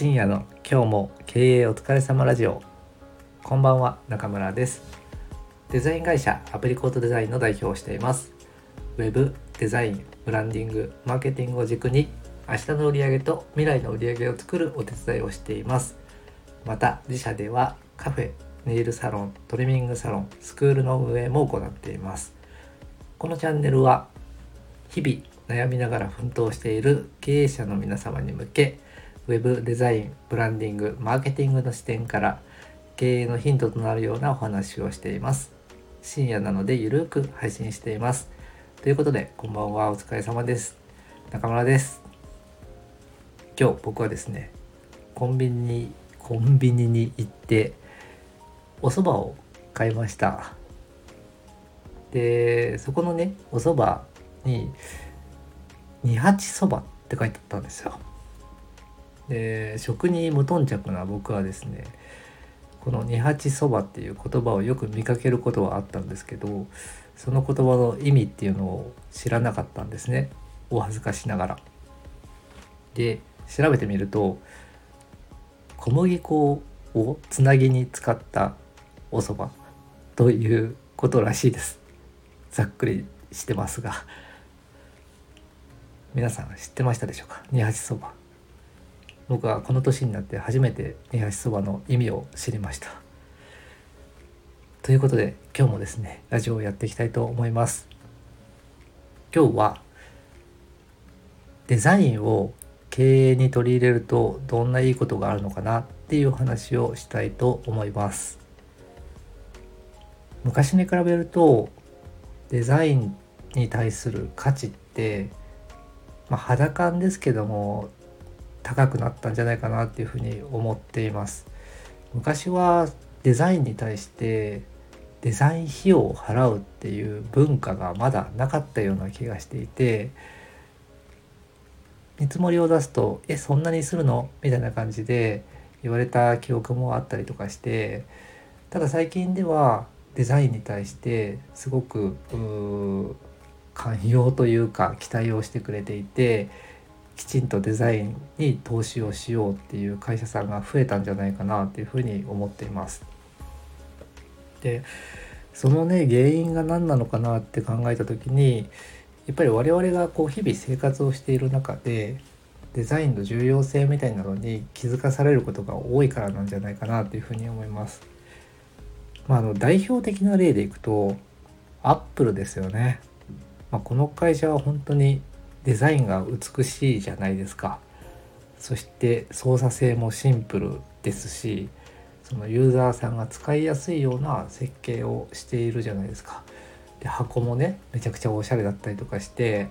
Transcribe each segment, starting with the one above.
深夜の今日も経営お疲れ様ラジオ。こんばんは中村です。デザイン会社アプリコートデザインの代表をしています。ウェブデザインブランディングマーケティングを軸に明日の売上と未来の売り上げを作るお手伝いをしています。また自社ではカフェネイルサロントリミングサロンスクールの運営も行っています。このチャンネルは日々悩みながら奮闘している経営者の皆様に向けウェブデザインブランディングマーケティングの視点から経営のヒントとなるようなお話をしています。深夜なのでゆるく配信しています。ということでこんばんはお疲れ様です。中村です。今日僕はですねコンビニにコンビニに行ってお蕎麦を買いました。でそこのねお蕎麦に二八そばって書いてあったんですよ。で食に無頓着な僕はですねこの二八そばっていう言葉をよく見かけることはあったんですけどその言葉の意味っていうのを知らなかったんですね。お恥ずかしながら。で調べてみると小麦粉をつなぎに使ったお蕎麦ということらしいです。ざっくりしてますが。皆さん知ってましたでしょうか？二八そば。僕はこの年になって初めて二八そばの意味を知りました。ということで今日もですねラジオをやっていきたいと思います。今日はデザインを経営に取り入れるとどんないいことがあるのかなっていう話をしたいと思います。昔に比べるとデザインに対する価値って、まあ、肌感ですけども高くなったんじゃないかなっていうふうに思っています昔はデザインに対してデザイン費用を払うっていう文化がまだなかったような気がしていて見積もりを出すと「えそんなにするの?」みたいな感じで言われた記憶もあったりとかしてただ最近ではデザインに対してすごく寛容というか期待をしてくれていてきちんとデザインに投資をしようっていう会社さんが増えたんじゃないかなっていうふうに思っています。でそのね原因が何なのかなって考えた時にやっぱり我々がこう日々生活をしている中でデザインの重要性みたいなのに気づかされることが多いからなんじゃないかなというふうに思います。まあ、あの代表的な例でいくとアップルですよね。まあ、この会社は本当にデザインが美しいじゃないですか。そして操作性もシンプルですしそのユーザーさんが使いやすいような設計をしているじゃないですか。で箱もねめちゃくちゃおしゃれだったりとかして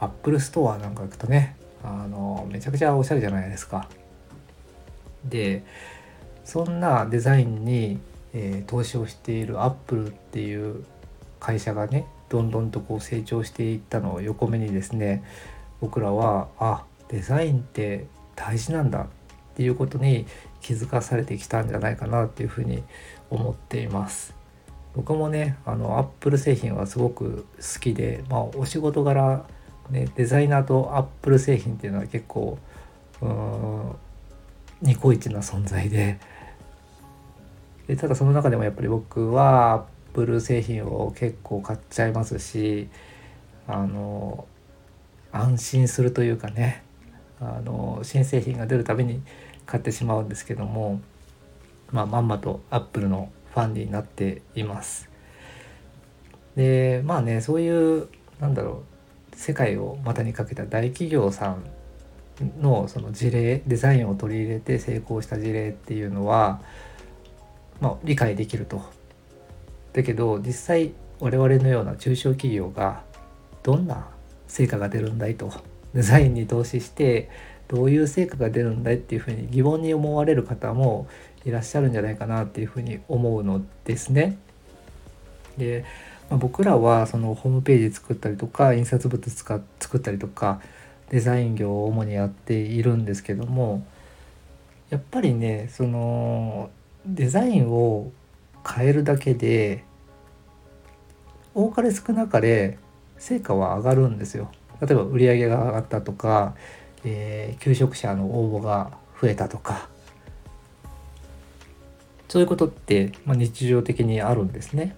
アップルストアなんか行くとねあのめちゃくちゃおしゃれじゃないですか。でそんなデザインに、えー、投資をしているアップルっていう会社がねどんどんとこう成長していったのを横目にですね僕らはあデザインって大事なんだっていうことに気づかされてきたんじゃないかなっていうふうに思っています。僕もねあのアップル製品はすごく好きで、まあ、お仕事柄、ね、デザイナーとアップル製品っていうのは結構うんニコイチな存在ででただその中でもやっぱり僕はアップル製品を結構買っちゃいますしあの安心するというかねあの新製品が出るたびに買ってしまうんですけども、まあ、まんまとアップルのファンになっています。でまあねそういうなんだろう世界を股にかけた大企業さんのその事例デザインを取り入れて成功した事例っていうのは、まあ、理解できると。だけど実際我々のような中小企業がどんな成果が出るんだいとデザインに投資してどういう成果が出るんだいっていうふうに疑問に思われる方もいらっしゃるんじゃないかなっていうふうに思うのですね。で、まあ、僕らはそのホームページ作ったりとか印刷物使作ったりとかデザイン業を主にやっているんですけどもやっぱりねそのデザインを変えるだけで多かれ少なかれ成果は上がるんですよ。例えば売り上げが上がったとか、えー、求職者の応募が増えたとかそういうことって、まあ、日常的にあるんですね。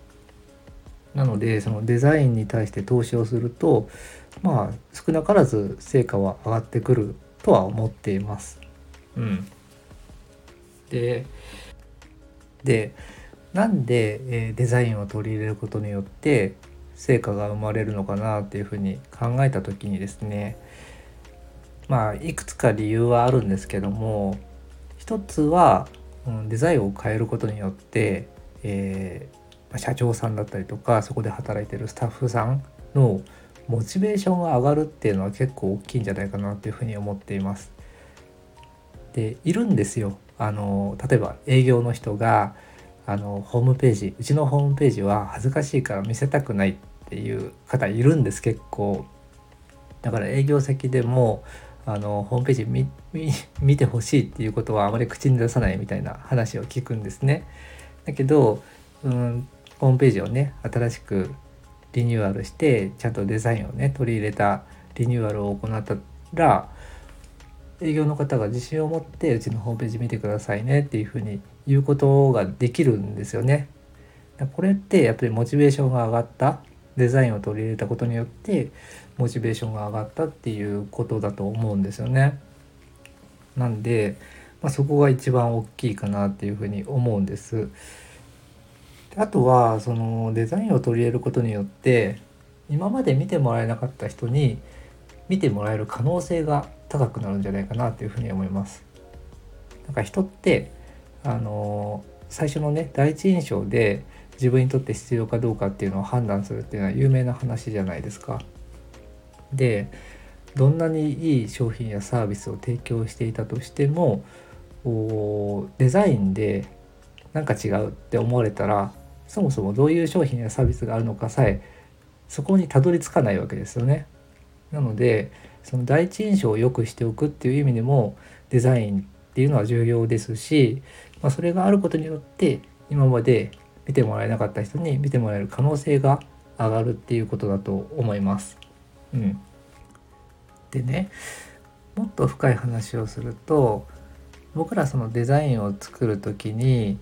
なのでそのデザインに対して投資をするとまあ少なからず成果は上がってくるとは思っています。うん、ででなんで、え、デザインを取り入れることによって成果が生まれるのかなっていうふうに考えた時にですねまあいくつか理由はあるんですけども一つは、うん、デザインを変えることによって、えー、社長さんだったりとかそこで働いてるスタッフさんのモチベーションが上がるっていうのは結構大きいんじゃないかなっていうふうに思っています。でいるんですよあの例えば営業の人があのホームページうちのホームページは恥ずかしいから見せたくないっていう方いるんです結構。だから営業先でもあのホームページ見見てほしいっていうことはあまり口に出さないみたいな話を聞くんですね。だけど、うん、ホームページをね新しくリニューアルしてちゃんとデザインをね取り入れたリニューアルを行ったら営業の方が自信を持ってうちのホームページ見てくださいねっていうふうに言うことができるんですよね。これってやっぱりモチベーションが上がったデザインを取り入れたことによってモチベーションが上がったっていうことだと思うんですよね。なんで、まあ、そこが一番大きいかなっていうふうに思うんです。あとはそのデザインを取り入れることによって今まで見てもらえなかった人に見てもらえる可能性が高くなるんじゃないかなというふうに思います。なんか人ってあの最初のね第一印象で自分にとって必要かどうかっていうのを判断するっていうのは有名な話じゃないですか。でどんなにいい商品やサービスを提供していたとしてもデザインで何か違うって思われたらそもそもどういう商品やサービスがあるのかさえそこにたどり着かないわけですよね。なのでその第一印象を良くしておくっていう意味でもデザインっていうのは重要ですし、まあ、それがあることによって今まで見てもらえなかった人に見てもらえる可能性が上がるっていうことだと思います。うん、でねもっと深い話をすると僕らそのデザインを作る時に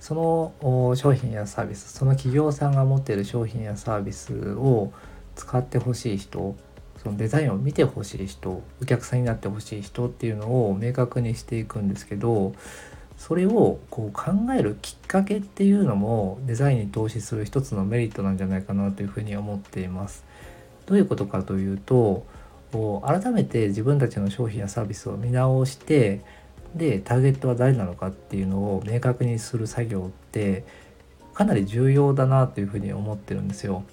その商品やサービスその企業さんが持っている商品やサービスを使ってほしい人そのデザインを見てほしい人お客さんになってほしい人っていうのを明確にしていくんですけどそれをこう考えるきっかけっていうのもデザインに投資する一つのメリットなんじゃないかなというふうに思っています。どういうことかというと改めて自分たちの商品やサービスを見直してでターゲットは誰なのかっていうのを明確にする作業ってかなり重要だなというふうに思ってるんですよ。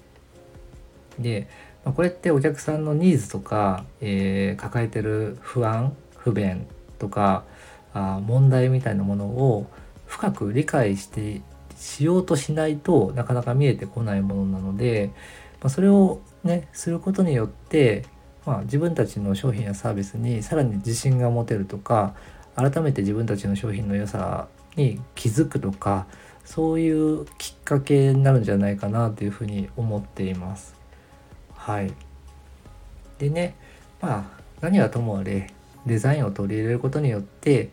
でこれってお客さんのニーズとか、えー、抱えてる不安不便とかあ問題みたいなものを深く理解してしようとしないとなかなか見えてこないものなので、まあ、それをねすることによって、まあ、自分たちの商品やサービスにさらに自信が持てるとか改めて自分たちの商品の良さに気づくとかそういうきっかけになるんじゃないかなというふうに思っています。はい。でねまあ何はともあれデザインを取り入れることによって、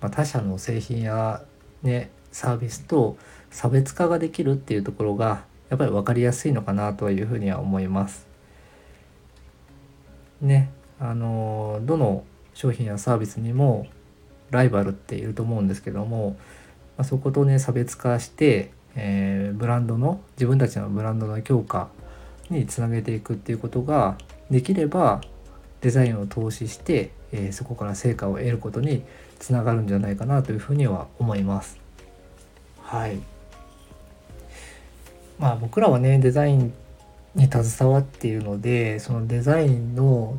まあ、他社の製品やねサービスと差別化ができるっていうところがやっぱり分かりやすいのかなというふうには思います。ねあのどの商品やサービスにもライバルっていると思うんですけども、まあ、そことね差別化して、えー、ブランドの自分たちのブランドの強化につなげていくっていうことができればデザインを投資して、えー、そこから成果を得ることにつながるんじゃないかなというふうには思います。はいまあ僕らはねデザインに携わっているのでそのデザインの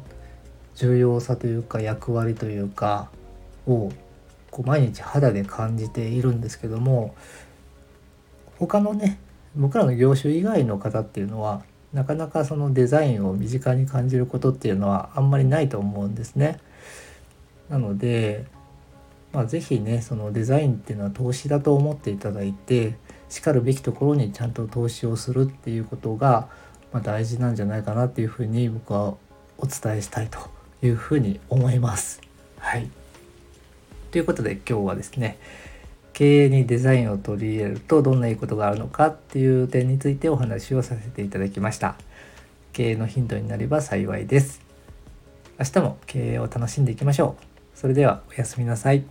重要さというか役割というかをこう毎日肌で感じているんですけども他のね僕らの業種以外の方っていうのはなかなかそのデザインを身近に感じることっていうのはあんまりないと思うんですね。なので、まあ、是非ねそのデザインっていうのは投資だと思っていただいてしかるべきところにちゃんと投資をするっていうことが、ま、大事なんじゃないかなっていうふうに僕はお伝えしたいというふうに思います。はいということで今日はですね経営にデザインを取り入れるとどんないいことがあるのかっていう点についてお話をさせていただきました。経営のヒントになれば幸いです。明日も経営を楽しんでいきましょう。それではおやすみなさい。